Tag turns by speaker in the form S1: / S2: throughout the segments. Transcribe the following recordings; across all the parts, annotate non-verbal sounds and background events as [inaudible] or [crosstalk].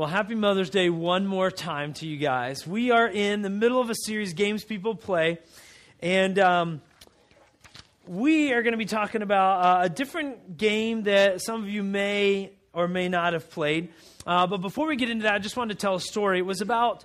S1: Well, happy Mother's Day one more time to you guys. We are in the middle of a series, Games People Play, and um, we are going to be talking about uh, a different game that some of you may or may not have played. Uh, but before we get into that, I just wanted to tell a story. It was about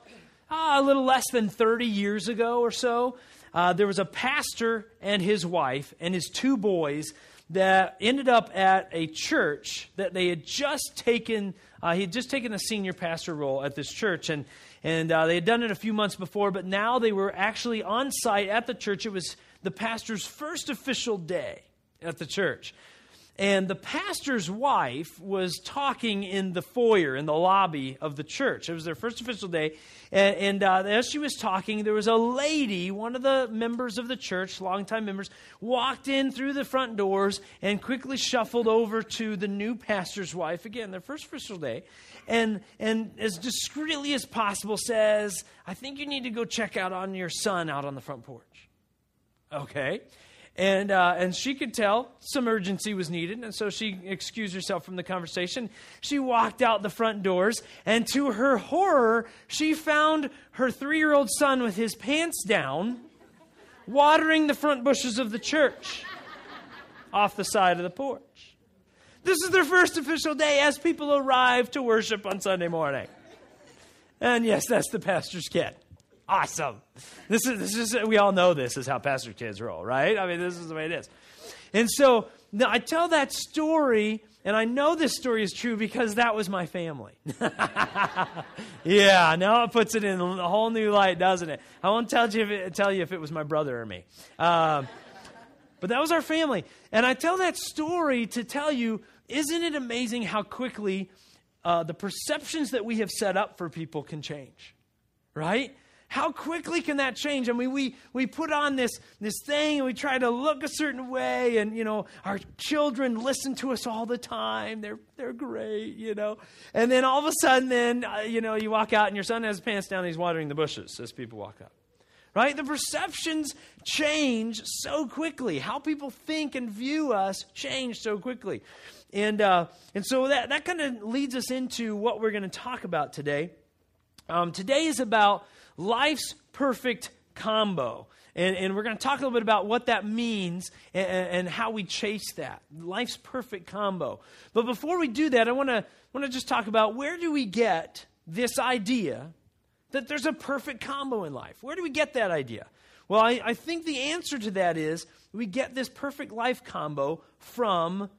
S1: uh, a little less than 30 years ago or so. Uh, there was a pastor and his wife and his two boys that ended up at a church that they had just taken. Uh, he had just taken a senior pastor role at this church, and and uh, they had done it a few months before, but now they were actually on site at the church. It was the pastor's first official day at the church. And the pastor's wife was talking in the foyer, in the lobby of the church. It was their first official day. And, and uh, as she was talking, there was a lady, one of the members of the church, longtime members, walked in through the front doors and quickly shuffled over to the new pastor's wife, again, their first official day, and, and as discreetly as possible says, I think you need to go check out on your son out on the front porch. Okay. And, uh, and she could tell some urgency was needed, and so she excused herself from the conversation. She walked out the front doors, and to her horror, she found her three year old son with his pants down, watering the front bushes of the church off the side of the porch. This is their first official day as people arrive to worship on Sunday morning. And yes, that's the pastor's kid awesome. This is, this is, we all know this is how pastor kids roll, right? I mean, this is the way it is. And so now I tell that story, and I know this story is true because that was my family. [laughs] yeah, now it puts it in a whole new light, doesn't it? I won't tell you if it, tell you if it was my brother or me. Um, but that was our family. And I tell that story to tell you isn't it amazing how quickly uh, the perceptions that we have set up for people can change? Right? How quickly can that change? I mean, we, we put on this, this thing and we try to look a certain way, and, you know, our children listen to us all the time. They're, they're great, you know. And then all of a sudden, then, uh, you know, you walk out and your son has his pants down and he's watering the bushes as people walk up. Right? The perceptions change so quickly. How people think and view us change so quickly. And, uh, and so that, that kind of leads us into what we're going to talk about today. Um, today is about life's perfect combo. And, and we're going to talk a little bit about what that means and, and, how we chase that. Life's perfect combo. But before we do that, I want to want to just talk about where do we get this idea that there's a perfect combo in life? Where do we get that idea? Well, I, I think the answer to that is we get this perfect life combo from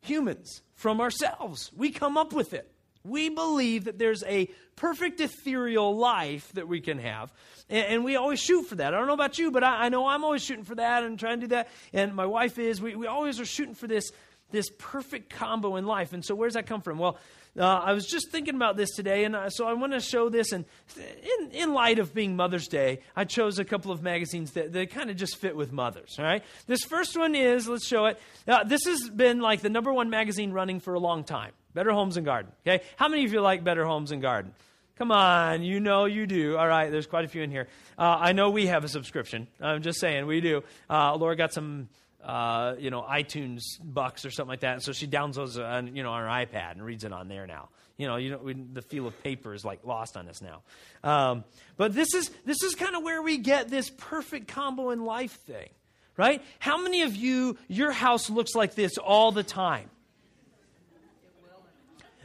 S1: humans, from ourselves. We come up with it. We believe that there's a perfect ethereal life that we can have. And, and, we always shoot for that. I don't know about you, but I, I, know I'm always shooting for that and trying to do that. And my wife is. We, we always are shooting for this, this perfect combo in life. And so, where does that come from? Well, uh, I was just thinking about this today, and uh, so I want to show this. And in, in light of being Mother's Day, I chose a couple of magazines that, that kind of just fit with mothers. All right, this first one is let's show it. Uh, this has been like the number one magazine running for a long time. Better Homes and Garden. Okay, how many of you like Better Homes and Garden? Come on, you know you do. All right, there's quite a few in here. Uh, I know we have a subscription. I'm just saying we do. Uh, Laura got some uh, you know, iTunes bucks or something like that. And so she downloads it on, you know, on her iPad and reads it on there now. You know, you know, we, the feel of paper is like lost on us now. Um, but this is this is kind of where we get this perfect combo in life thing, right? How many of you your house looks like this all the time?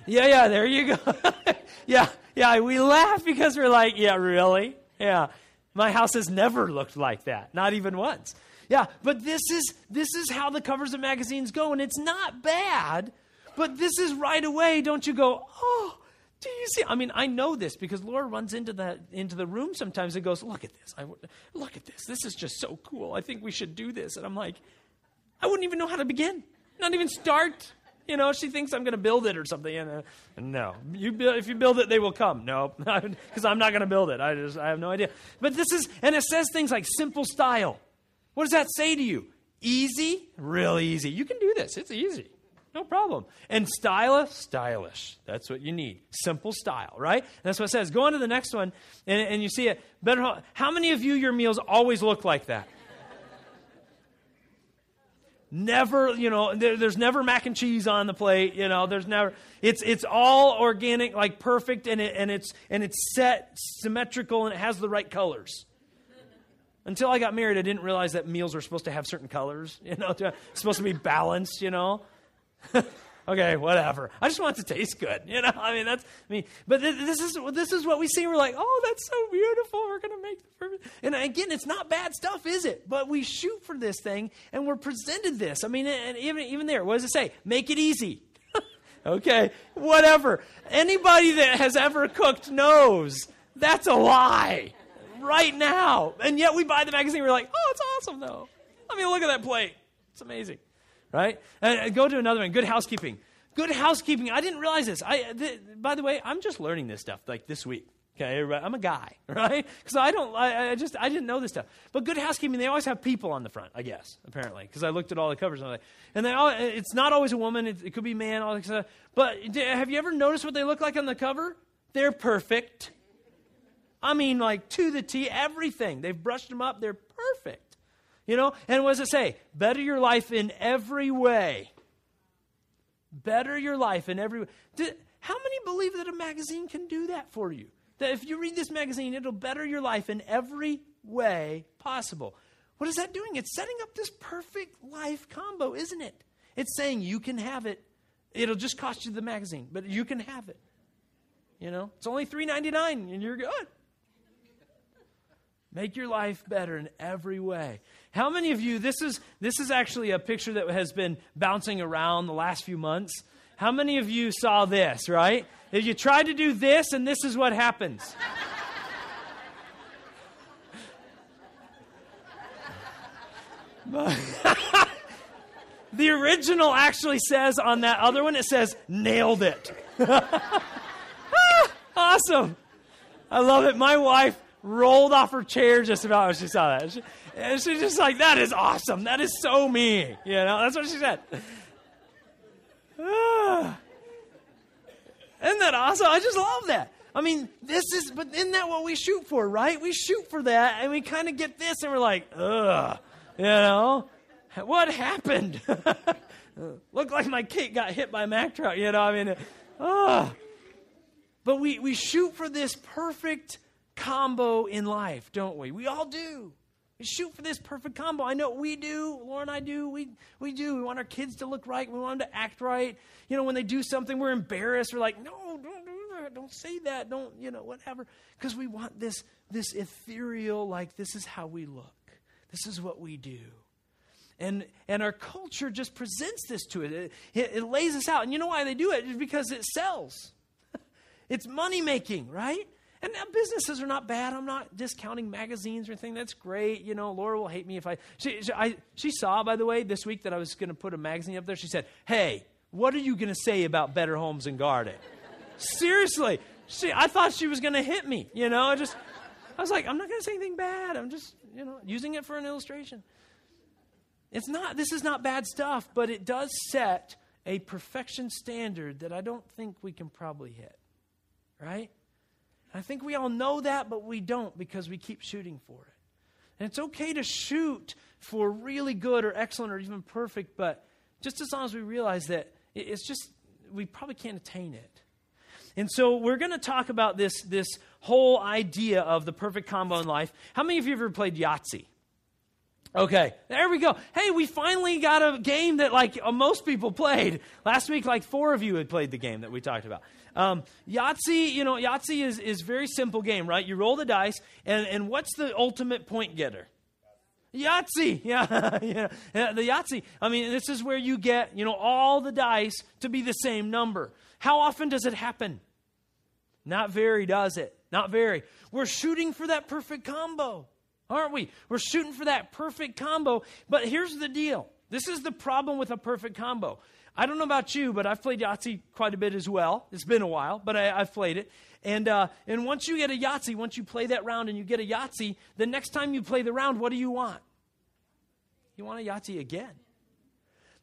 S1: Yeah, yeah, there you go. [laughs] yeah, yeah, we laugh because we're like, yeah, really? Yeah. My house has never looked like that, not even once. Yeah, but this is this is how the covers of magazines go, and it's not bad. But this is right away. Don't you go? Oh, do you see? I mean, I know this because Laura runs into the into the room sometimes and goes, "Look at this! I, look at this! This is just so cool. I think we should do this." And I'm like, I wouldn't even know how to begin. Not even start. You know, she thinks I'm going to build it or something. And, uh, no, you build, if you build it, they will come. No, because [laughs] I'm not going to build it. I just I have no idea. But this is, and it says things like simple style. What does that say to you? Easy? Really easy. You can do this. It's easy. No problem. And stylish? Stylish. That's what you need. Simple style, right? That's what it says. Go on to the next one, and, and you see it. Better. How many of you, your meals always look like that? Never, you know, there, there's never mac and cheese on the plate. You know, there's never. It's it's all organic, like perfect, and it and it's and it's set symmetrical, and it has the right colors. Until I got married, I didn't realize that meals were supposed to have certain colors. [laughs] You know, supposed to be balanced. You know. [laughs] okay, whatever. I just want it to taste good. You know, I mean, that's I mean, but th- this is this is what we see. We're like, oh, that's so beautiful. We're gonna make the perfect. And again, it's not bad stuff, is it? But we shoot for this thing, and we're presented this. I mean, and even even there, what does it say? Make it easy. [laughs] okay, whatever. Anybody that has ever cooked knows that's a lie. Right now, and yet we buy the magazine. We're like, oh, it's awesome though. I mean, look at that plate. It's amazing right? And go to another one. Good housekeeping. Good housekeeping. I didn't realize this. I, uh, th- by the way, I'm just learning this stuff like this week. Okay, I'm a guy, [laughs] right? Because I don't, I, I, just, I didn't know this stuff. But good housekeeping, they always have people on the front, I guess, apparently, because I looked at all the covers and, like, and they all, it's not always a woman. It, it could be man. All that stuff. But have you ever noticed what they look like on the cover? They're perfect. I mean, like to the T, everything. They've brushed them up. They're perfect. You know, and what does it say? Better your life in every way. Better your life in every way. How many believe that a magazine can do that for you? That if you read this magazine, it'll better your life in every way possible. What is that doing? It's setting up this perfect life combo, isn't it? It's saying you can have it. It'll just cost you the magazine, but you can have it. You know, it's only three ninety nine, and you're good. Make your life better in every way. How many of you, this is, this is actually a picture that has been bouncing around the last few months. How many of you saw this, right? If you tried to do this, and this is what happens. [laughs] the original actually says on that other one, it says, nailed it. [laughs] ah, awesome. I love it. My wife rolled off her chair just about when she saw that. She, and she's just like, that is awesome. That is so me. You know, that's what she said. [sighs] Isn't that awesome? I just love that. I mean, this is, but isn't that what we shoot for, right? We shoot for that, and we kind of get this, and we're like, ugh, you know, what happened? [laughs] Looked like my cake got hit by a Mack truck, you know. I mean, ugh. But we we shoot for this perfect combo in life, don't we? We all do. We shoot for this perfect combo. I know we do. Laura and I do. We, we do. We want our kids to look right. We want them to act right. You know, when they do something, we're embarrassed. We're like, no, don't do that. Don't say that. Don't, you know, whatever. Because we want this, this ethereal, like, this is how we look. This is what we do. And, and our culture just presents this to it. It, it, it lays us out. And you know why they do it? It's because it sells. [laughs] it's money making, right? And now businesses are not bad. I'm not discounting magazines or anything. That's great. You know, Laura will hate me if I. She, she, I, she saw, by the way, this week that I was going to put a magazine up there. She said, Hey, what are you going to say about Better Homes and Garden? Seriously. She, I thought she was going to hit me. You know, I just. I was like, I'm not going to say anything bad. I'm just, you know, using it for an illustration. It's not, this is not bad stuff, but it does set a perfection standard that I don't think we can probably hit. Right? I think we all know that, but we don't because we keep shooting for it. And it's okay to shoot for really good or excellent or even perfect, but just as long as we realize that it's just, we probably can't attain it. And so we're going to talk about this, this whole idea of the perfect combo in life. How many of you have ever played Yahtzee? Okay, there we go. Hey, we finally got a game that like uh, most people played. Last week, like four of you had played the game that we talked about. Um, Yahtzee, you know, Yahtzee is is very simple game, right? You roll the dice, and and what's the ultimate point getter? Yahtzee, [laughs] yeah, yeah, the Yahtzee. I mean, this is where you get, you know, all the dice to be the same number. How often does it happen? Not very, does it? Not very. We're shooting for that perfect combo aren't we? We're shooting for that perfect combo. But here's the deal this is the problem with a perfect combo. I don't know about you, but I've played Yahtzee quite a bit as well. It's been a while, but I, have played it. And, uh, and once you get a Yahtzee, once you play that round and you get a Yahtzee, the next time you play the round, what do you want? You want a Yahtzee again.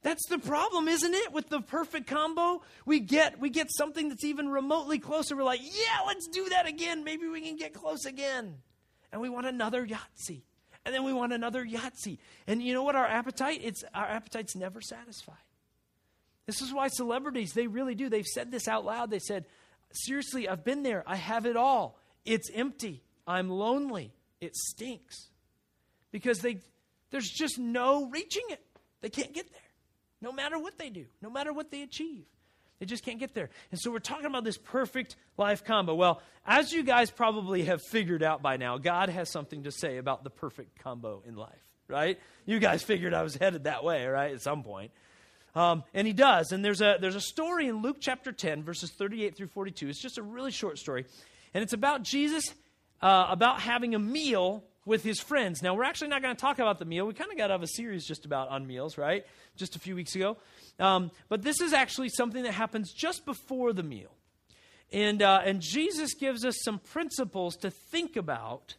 S1: That's the problem, isn't it? With the perfect combo, we get we get something that's even remotely closer. We're like, yeah, let's do that again. Maybe we can get close again and we want another Yahtzee And then we want another Yahtzee. And you know what? Our appetite, it's our appetite's never satisfied. This is why celebrities, they really do. They've said this out loud. They said, seriously, I've been there. I have it all. It's empty. I'm lonely. It stinks. Because they there's just no reaching it. They can't get there. No matter what they do, no matter what they achieve. They just can't get there. And so we're talking about this perfect life combo. Well, as you guys probably have figured out by now, God has something to say about the perfect combo in life, right? You guys figured I was headed that way, right, at some point. Um, and he does. And there's a, there's a story in Luke chapter 10, verses 38 through 42. It's just a really short story. And it's about Jesus, uh, about having a meal with his friends. Now, we're actually not going to talk about the meal. We kind of got out of a series just about on meals, right? Just a few weeks ago. Um, but this is actually something that happens just before the meal. And, uh, and Jesus gives us some principles to think about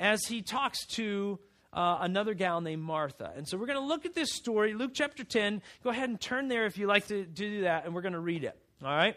S1: as he talks to uh, another gal named Martha. And so we're going to look at this story, Luke chapter 10. Go ahead and turn there if you like to, to do that, and we're going to read it. All right?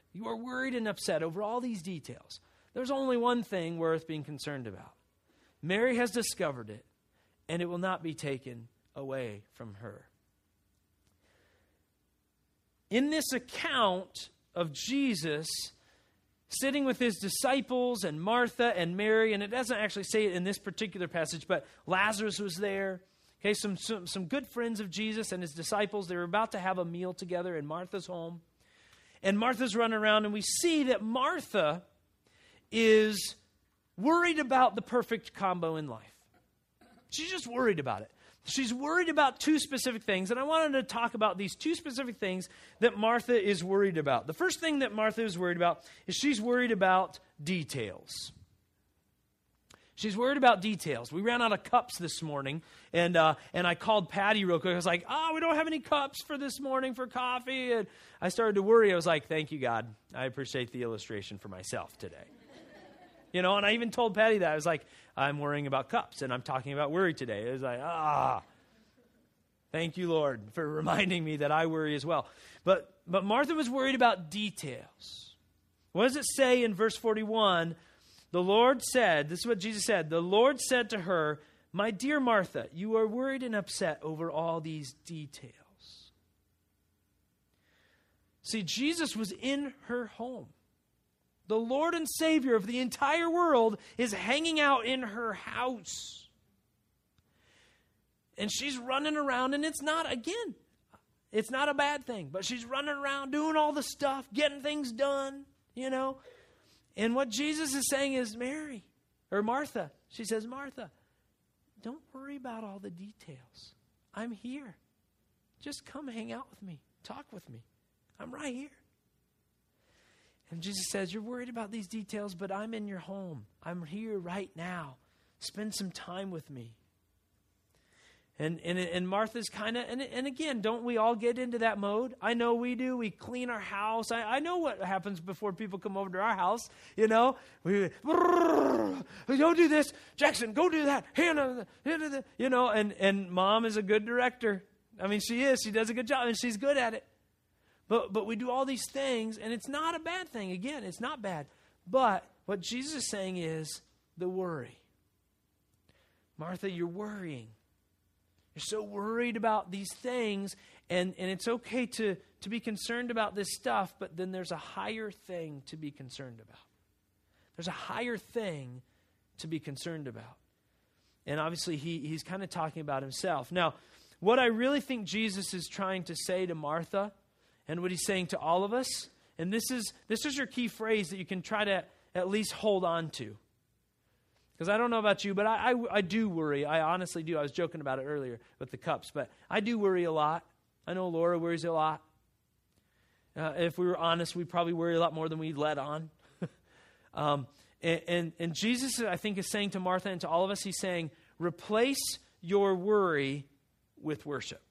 S1: you are worried and upset over all these details. There's only one thing worth being concerned about. Mary has discovered it, and it will not be taken away from her in this account of Jesus sitting with his disciples and Martha and Mary, and it doesn't actually say it in this particular passage, but Lazarus was there. Okay, some, some, some good friends of Jesus and his disciples. They were about to have a meal together in Martha's home. And Martha's running around, and we see that Martha is worried about the perfect combo in life. She's just worried about it. She's worried about two specific things, and I wanted to talk about these two specific things that Martha is worried about. The first thing that Martha is worried about is she's worried about details. She's worried about details. We ran out of cups this morning, and uh, and I called Patty real quick. I was like, "Oh, we don't have any cups for this morning for coffee." And I started to worry. I was like, "Thank you, God. I appreciate the illustration for myself today." [laughs] you know, and I even told Patty that I was like, I'm worrying about cups, and I'm talking about worry today. It was like, ah, thank you, Lord, for [laughs] reminding me that I worry as well. But, but Martha was worried about details. What does it say in verse 41? The Lord said, this is what Jesus said, the Lord said to her, My dear Martha, you are worried and upset over all these details. See, Jesus was in her home the Lord and Savior of the entire world, is hanging out in her house. And she's running around, and it's not, again, it's not a bad thing, but she's running around doing all the stuff, getting things done, you know. And what Jesus is saying is, Mary, or Martha, she says, Martha, don't worry about all the details. I'm here. Just come hang out with me, talk with me. I'm right here. And Jesus says, You're worried about these details, but I'm in your home. I'm here right now. Spend some time with me. And, and, and Martha's kind of, and, and again, don't we all get into that mode? I know we do. We clean our house. I, I know what happens before people come over to our house. You know, we, don't do this. Jackson, go do that. Hannah, you know, and, and mom is a good director. I mean, she is. She does a good job, and she's good at it. But, but we do all these things, and it's not a bad thing. Again, it's not bad. But what Jesus is saying is the worry. Martha, you're worrying. You're so worried about these things, and, and it's okay to, to be concerned about this stuff, but then there's a higher thing to be concerned about. There's a higher thing to be concerned about. And obviously, he, he's kind of talking about himself. Now, what I really think Jesus is trying to say to Martha and what he's saying to all of us. And this is, this is your key phrase that you can try to at least hold on to. Because I don't know about you, but I, I, I, do worry. I honestly do. I was joking about it earlier with the cups, but I do worry a lot. I know Laura worries a lot. Uh, if we were honest, we probably worry a lot more than we let on. [laughs] um, and, and, and Jesus, I think, is saying to Martha and to all of us, He's saying, replace your worry with worship.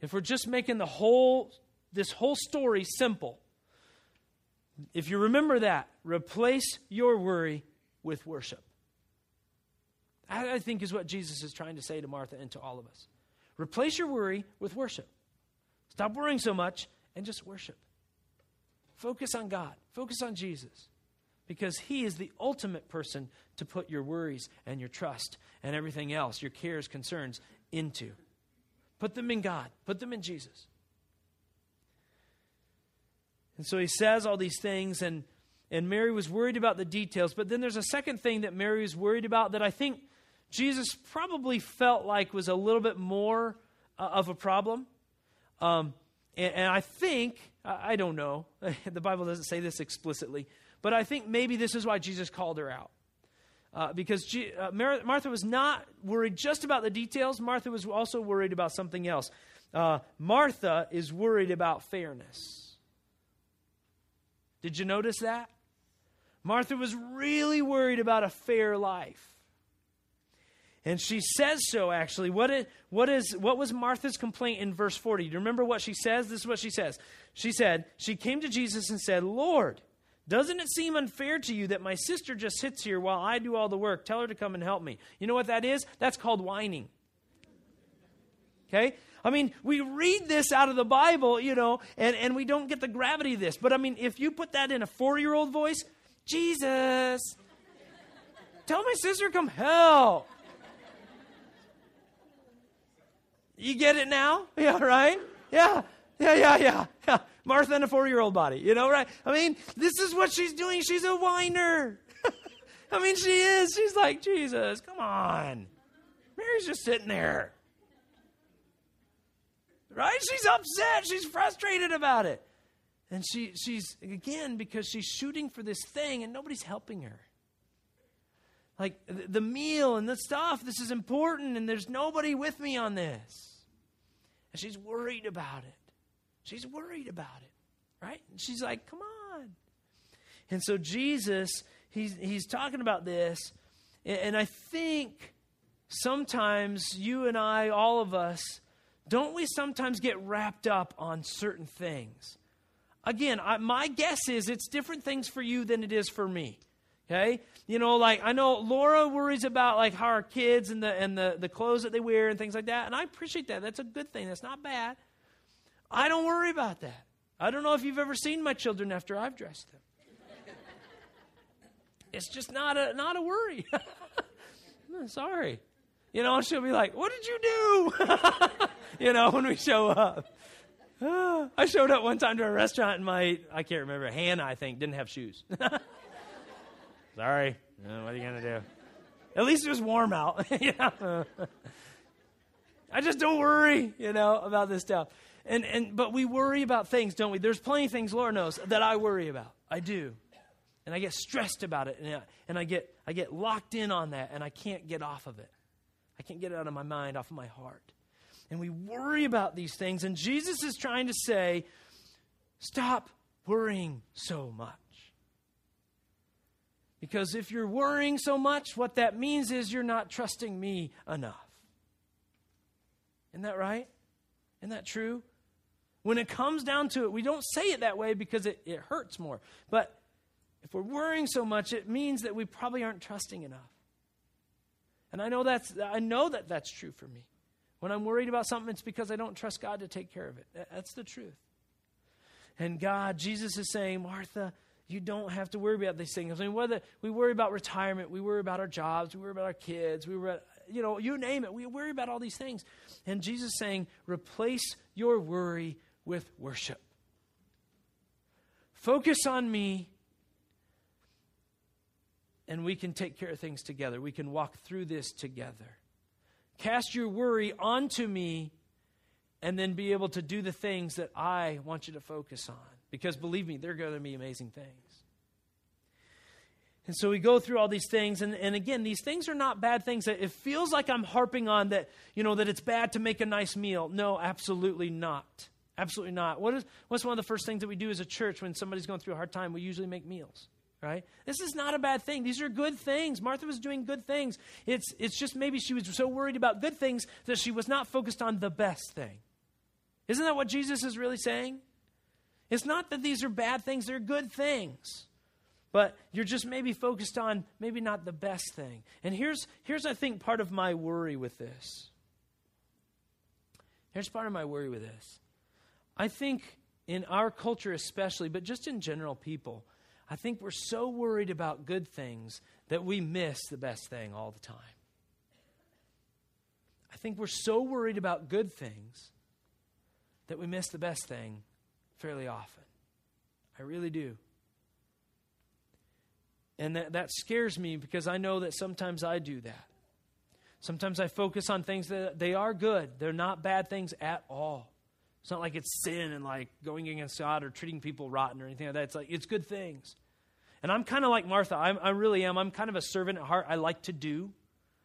S1: If we're just making the whole this whole story simple, if you remember that, replace your worry with worship. That, I think is what Jesus is trying to say to Martha and to all of us. Replace your worry with worship. Stop worrying so much and just worship. Focus on God. Focus on Jesus. Because He is the ultimate person to put your worries and your trust and everything else, your cares, concerns, into. Put them in God, put them in Jesus. And so He says all these things, and, and Mary was worried about the details. But then there's a second thing that Mary was worried about that I think Jesus probably felt like was a little bit more uh, of a problem. Um, and, and, I think, I, don't know, [laughs] the Bible doesn't say this explicitly, but I think maybe this is why Jesus called her out. Uh, because G, uh, Mar- Martha was not worried just about the details, Martha was also worried about something else. Uh, Martha is worried about fairness. Did you notice that? Martha was really worried about a fair life. And she says so, actually. What, is, what, is, what was Martha's complaint in verse 40? Do you remember what she says? This is what she says. She said, She came to Jesus and said, Lord, doesn't it seem unfair to you that my sister just sits here while I do all the work? Tell her to come and help me. You know what that is? That's called whining. Okay? I mean, we read this out of the Bible, you know, and, and we don't get the gravity of this. But I mean, if you put that in a four year old voice, Jesus, tell my sister come help. You get it now? [laughs] Yeah, right? Yeah, yeah, yeah, yeah. yeah. Martha in a four year old body, you know, right? I mean, this is what she's doing. She's a whiner. [laughs] I mean, she is. She's like, Jesus, come on. Mary's just sitting there. Right? She's upset. She's frustrated about it. And she, she's, again, because she's shooting for this thing and nobody's helping her like the meal and the stuff. This is important, and there's nobody with me on this. And she's worried about it. She's worried about it, right? And she's like, come on. And so Jesus, he's, he's talking about this, and I think sometimes you and I, all of us, don't we sometimes get wrapped up on certain things? Again, I, my guess is it's different things for you than it is for me. Okay? You know, like I know Laura worries about like how our kids and the and the, the clothes that they wear and things like that. And I appreciate that. That's a good thing. That's not bad. I don't worry about that. I don't know if you've ever seen my children after I've dressed them. [laughs] it's just not a not a worry. [laughs] Sorry. You know, she'll be like, What did you do? [laughs] you know, when we show up. [sighs] I showed up one time to a restaurant and my I can't remember, Hannah, I think, didn't have shoes. [laughs] Sorry. what are you going to do? At least it was warm out. [laughs] I just don't worry, you know, about this stuff. And, and, but we worry about things, don't we? There's plenty of things, Lord knows, that I worry about. I do. And I get stressed about it. And, I, and I, get, I get locked in on that, and I can't get off of it. I can't get it out of my mind, off of my heart. And we worry about these things. And Jesus is trying to say, stop worrying so much. Because if you're worrying so much, what that means is you're not trusting me enough. Isn't that right? Isn't that true? When it comes down to it, we don't say it that way because it, it hurts more. But if we're worrying so much, it means that we probably aren't trusting enough. And I know that's I know that that's true for me. When I'm worried about something, it's because I don't trust God to take care of it. That's the truth. And God, Jesus is saying, Martha, you don't have to worry about these things. I mean, whether we worry about retirement, we worry about our jobs, we worry about our kids, we worry you know, you name it. We worry about all these things. And Jesus is saying, replace your worry with worship. Focus on me, and we can take care of things together. We can walk through this together. Cast your worry onto me, and then be able to do the things that I want you to focus on. Because believe me, they're going to be amazing things. And so we go through all these things, and, and again, these things are not bad things. It feels like I'm harping on that, you know, that it's bad to make a nice meal. No, absolutely not. Absolutely not. What is, what's one of the first things that we do as a church when somebody's going through a hard time? We usually make meals. Right? This is not a bad thing. These are good things. Martha was doing good things. It's, it's just maybe she was so worried about good things that she was not focused on the best thing. Isn't that what Jesus is really saying? It's not that these are bad things, they're good things. But you're just maybe focused on maybe not the best thing. And here's, here's I think, part of my worry with this. Here's part of my worry with this. I think in our culture, especially, but just in general, people, I think we're so worried about good things that we miss the best thing all the time. I think we're so worried about good things that we miss the best thing fairly often. I really do. And that, that scares me because I know that sometimes I do that. Sometimes I focus on things that they are good. They're not bad things at all. It's not like it's sin and like going against God or treating people rotten or anything like that. It's like it's good things. And I'm kind of like Martha. I'm, I really am. I'm kind of a servant at heart. I like to do.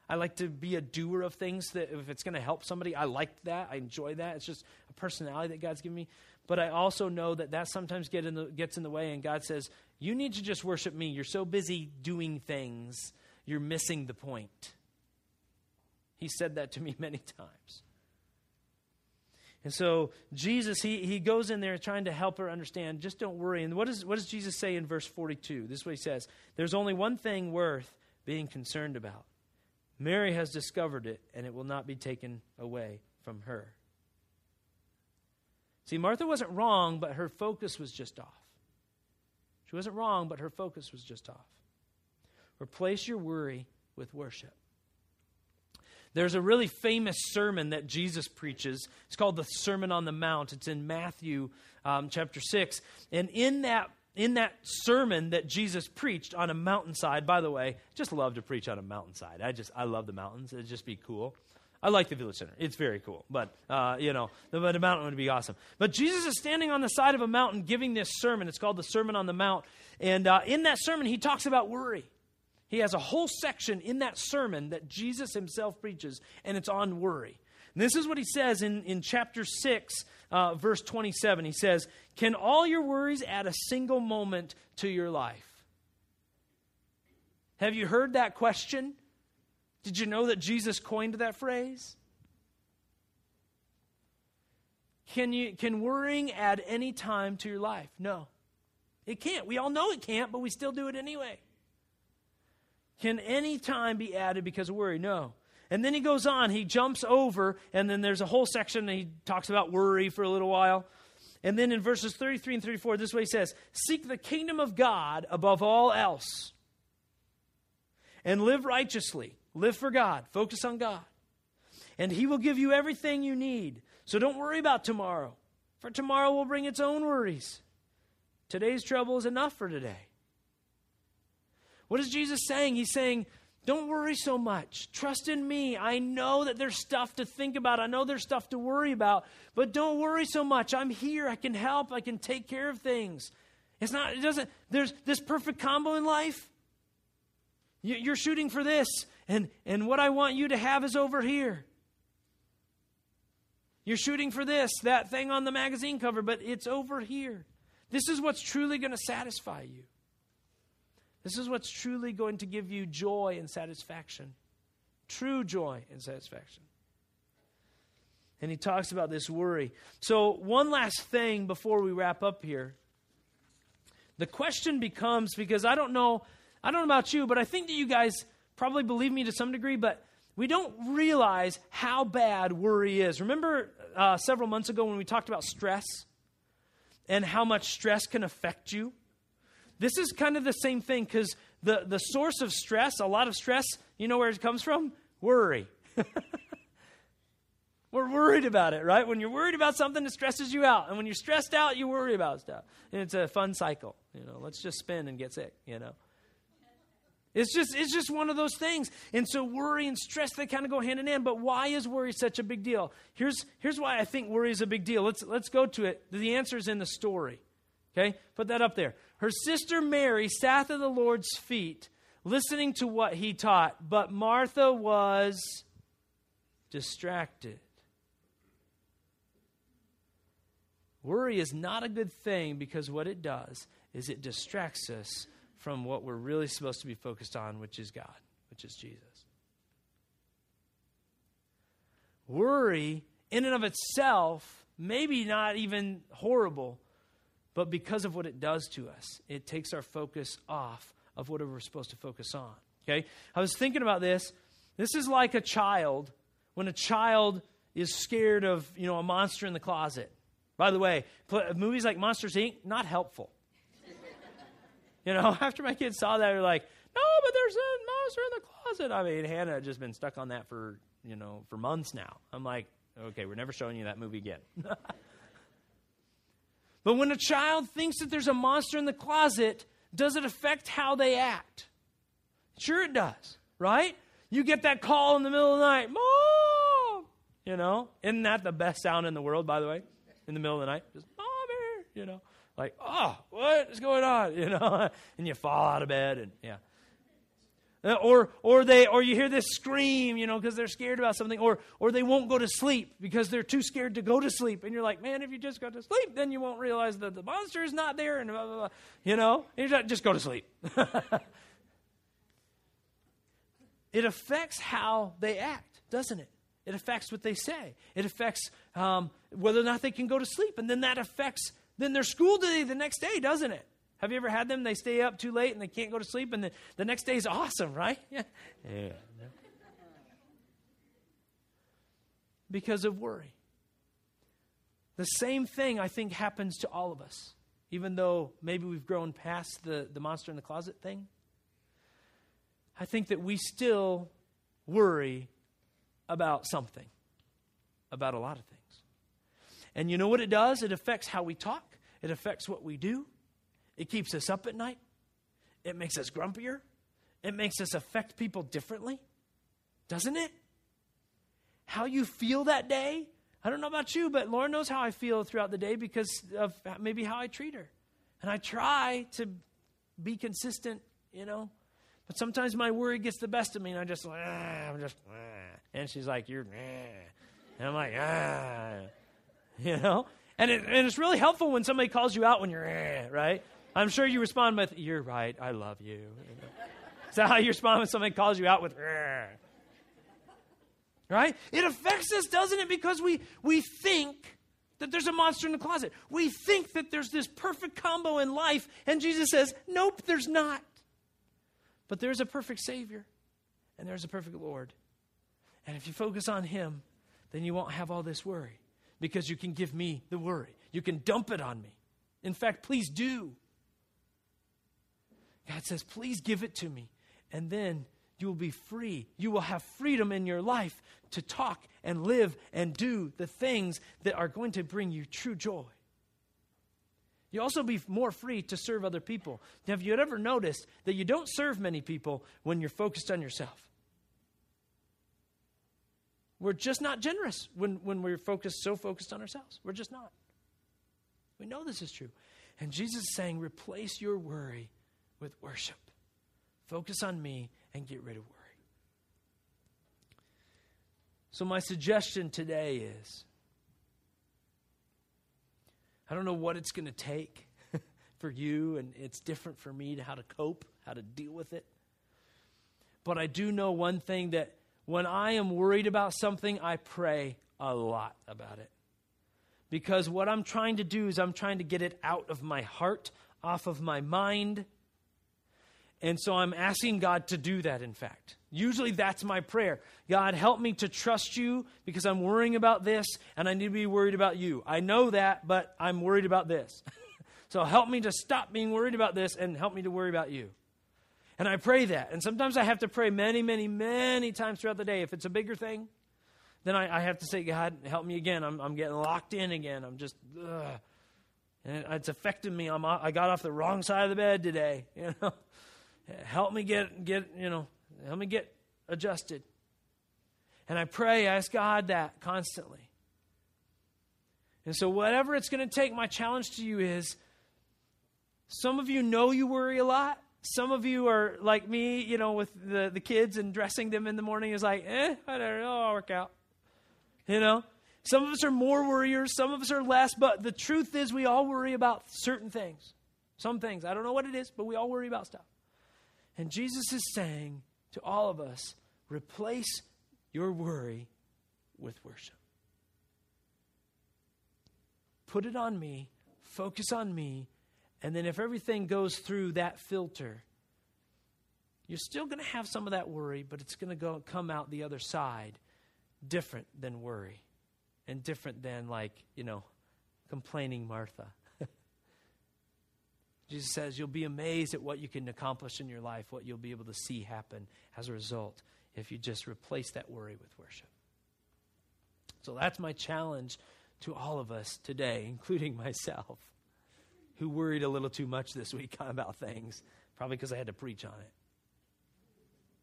S1: I like to be a doer of things that if it's going to help somebody, I like that. I enjoy that. It's just a personality that God's given me. But I also know that that sometimes get in the, gets in the way, and God says, You need to just worship me. You're so busy doing things, you're missing the point. He said that to me [laughs] many times. And so Jesus, he, he goes in there trying to help her understand, just don't worry. And what, is, what does Jesus say in verse 42? This is what he says There's only one thing worth being concerned about. Mary has discovered it, and it will not be taken away from her. See, Martha wasn't wrong, but her focus was just off. She wasn't wrong, but her focus was just off. Replace your worry with worship. There's a really famous sermon that Jesus preaches. It's called the Sermon on the Mount. It's in Matthew um, chapter 6. And in that in that sermon that Jesus preached on a mountainside, by the way, just love to preach on a mountainside. I just, I love the mountains. It'd just be cool. I like the Village Center. It's very cool. But, uh, you know, the, the mountain would be awesome. But Jesus is standing on the side of a mountain giving this sermon. It's called the Sermon on the Mount. And uh, in that sermon, he talks about worry. He has a whole section in that sermon that Jesus himself preaches, and it's on worry. And this is what he says in, in chapter 6, uh, verse 27. He says, Can all your worries add a single moment to your life? Have you heard that question? Did you know that Jesus coined that phrase? Can, you, can worrying add any time to your life? No. It can't. We all know it can't, but we still do it anyway. Can any time be added because of worry? No. And then he goes on, he jumps over, and then there's a whole section that he talks about worry for a little while. And then in verses 33 and 34, this way he says Seek the kingdom of God above all else, and live righteously. Live for God. Focus on God. And he will give you everything you need. So don't worry about tomorrow, for tomorrow will bring its own worries. Today's trouble is enough for today. What is Jesus saying? He's saying, don't worry so much. Trust in me. I know that there's stuff to think about. I know there's stuff to worry about, but don't worry so much. I'm here. I can help. I can take care of things. It's not, it doesn't, there's this perfect combo in life. You're shooting for this, and, and what I want you to have is over here. You're shooting for this, that thing on the magazine cover, but it's over here. This is what's truly going to satisfy you. This is what's truly going to give you joy and satisfaction. True joy and satisfaction. And he talks about this worry. So, one last thing before we wrap up here. The question becomes because I don't know, I don't know about you, but I think that you guys probably believe me to some degree, but we don't realize how bad worry is. Remember uh, several months ago when we talked about stress and how much stress can affect you? This is kind of the same thing because the, the source of stress, a lot of stress, you know where it comes from? Worry. [laughs] We're worried about it, right? When you're worried about something, it stresses you out. And when you're stressed out, you worry about stuff. And it's a fun cycle. You know, let's just spin and get sick, you know. It's just, it's just one of those things. And so worry and stress, they kind of go hand in hand. But why is worry such a big deal? Here's, here's why I think worry is a big deal. Let's, let's go to it. The answer is in the story. Okay? Put that up there. Her sister Mary sat at the Lord's feet, listening to what he taught, but Martha was distracted. Worry is not a good thing because what it does is it distracts us from what we're really supposed to be focused on, which is God, which is Jesus. Worry, in and of itself, maybe not even horrible, but because of what it does to us, it takes our focus off of whatever we're supposed to focus on. Okay? I was thinking about this. This is like a child when a child is scared of, you know, a monster in the closet. By the way, movies like Monsters Inc. not helpful. [laughs] you know, [laughs] after my kids saw that, they're like, "No, but there's a monster in the closet." I mean, Hannah had just been stuck on that for, you know, for months now. I'm like, "Okay, we're never showing you that movie again." [laughs] but when a child thinks that there's a monster in the closet, does it affect how they act? Sure, it does, right? You get that call in the middle of the night, Mom! You know, isn't that the best sound in the world, by the way? In the middle of the night, just, Mommy! You know, like, oh, what is going on? [laughs] You know, and you fall out of bed, and yeah. Uh, or, or they, or you hear this scream, you know, because they're scared about something, or, or they won't go to sleep because they're too scared to go to sleep, and you're like, man, if you just go to sleep, then you won't realize that the monster is not there, and blah, blah, blah. you know, just, just go to sleep. [laughs] it affects how they act, doesn't it? It affects what they say. It affects um, whether or not they can go to sleep, and then that affects then their school day the next day, doesn't it? Have you ever had them? They stay up too late and they can't go to sleep, and the, the next day is awesome, right? [laughs] Yeah. yeah. Because of worry. The same thing, I think, happens to all of us, even though maybe we've grown past the, the monster in the closet thing. I think that we still worry about something, about a lot of things. And you know what it does? It affects how we talk, it affects what we do, it keeps us up at night, it makes us grumpier, it makes us affect people differently, doesn't it? How you feel that day, I don't know about you, but Laura knows how I feel throughout the day because of maybe how I treat her. And I try to be consistent, you know. But sometimes my worry gets the best of me, and I just, ah, I'm just, ah. and she's like, you're, ah. and I'm like, ah, [laughs] you know. And, it, and it's really helpful when somebody calls you out when you're, ah, right? I'm sure you respond with, You're right, I love you. Is that how you respond when somebody calls you out with, Rrr? right? It affects us, doesn't it? Because we, we think that there's a monster in the closet. We think that there's this perfect combo in life, and Jesus says, Nope, there's not. But there's a perfect Savior, and there's a perfect Lord. And if you focus on Him, then you won't have all this worry because you can give me the worry. You can dump it on me. In fact, please do. God says, please give it to me. And then you will be free. You will have freedom in your life to talk and live and do the things that are going to bring you true joy. You'll also be more free to serve other people. Now, have you ever noticed that you don't serve many people when you're focused on yourself? We're just not generous when, when we're focused so focused on ourselves. We're just not. We know this is true. And Jesus is saying, replace your worry with worship. Focus on me and get rid of worry. So, my suggestion today is I don't know what it's going to take [laughs] for you, and it's different for me to how to cope, how to deal with it. But I do know one thing that when I am worried about something, I pray a lot about it. Because what I'm trying to do is I'm trying to get it out of my heart, off of my mind, and so I'm asking God to do that, in fact. Usually that's my prayer. God, help me to trust you because I'm worrying about this and I need to be worried about you. I know that, but I'm worried about this. [laughs] so help me to stop being worried about this and help me to worry about you. And I pray that. And sometimes I have to pray many, many, many times throughout the day. If it's a bigger thing, then I, I have to say, God, help me again. I'm, I'm getting locked in again. I'm just, ugh. and it's affecting me. I'm, I got off the wrong side of the bed today. [laughs] You know help me get, get, you know, help me get adjusted. And I pray, I ask God that constantly. And so, whatever it's going to take, my challenge to you is some of you know you worry a lot. Some of you are like me, you know, with the, the kids and dressing them in the morning is like, eh, whatever, I'll work out. You know? Some of us are more worriers, some of us are less, but the truth is we all worry about certain things. Some things. I don't know what it is, but we all worry about stuff. And Jesus is saying to all of us replace your worry with worship. Put it on me, focus on me, and then if everything goes through that filter, you're still going to have some of that worry, but it's going to go come out the other side different than worry and different than like, you know, complaining Martha. Jesus says you'll be amazed at what you can accomplish in your life, what you'll be able to see happen as a result if you just replace that worry with worship. So that's my challenge to all of us today, [laughs] including myself, who worried a little too much this week [laughs] about things, probably because I had to preach on it.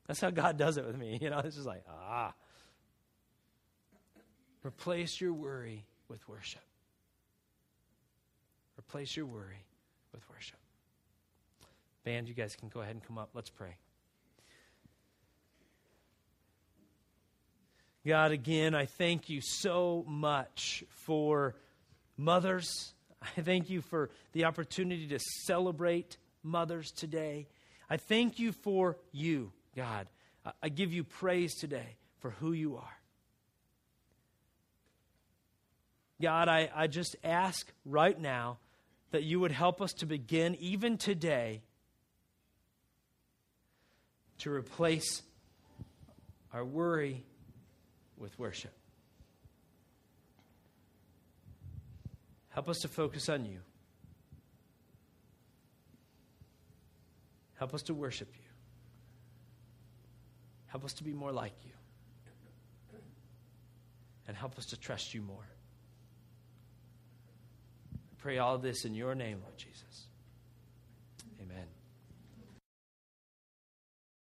S1: That's how God does it with me. [laughs] You know, it's just like, ah. Replace your worry with worship. Replace your worry with worship. Band, you guys can go ahead and come up. Let's pray. God, again, I thank you so much for mothers. I thank you for the opportunity to celebrate mothers today. I thank you for you, God. I give you praise today for who you are. God, I, I just ask right now that you would help us to begin, even today, to replace our worry with worship. Help us to focus on you. Help us to worship you. Help us to be more like you. And help us to trust you more. I pray all this in your name, Lord Jesus.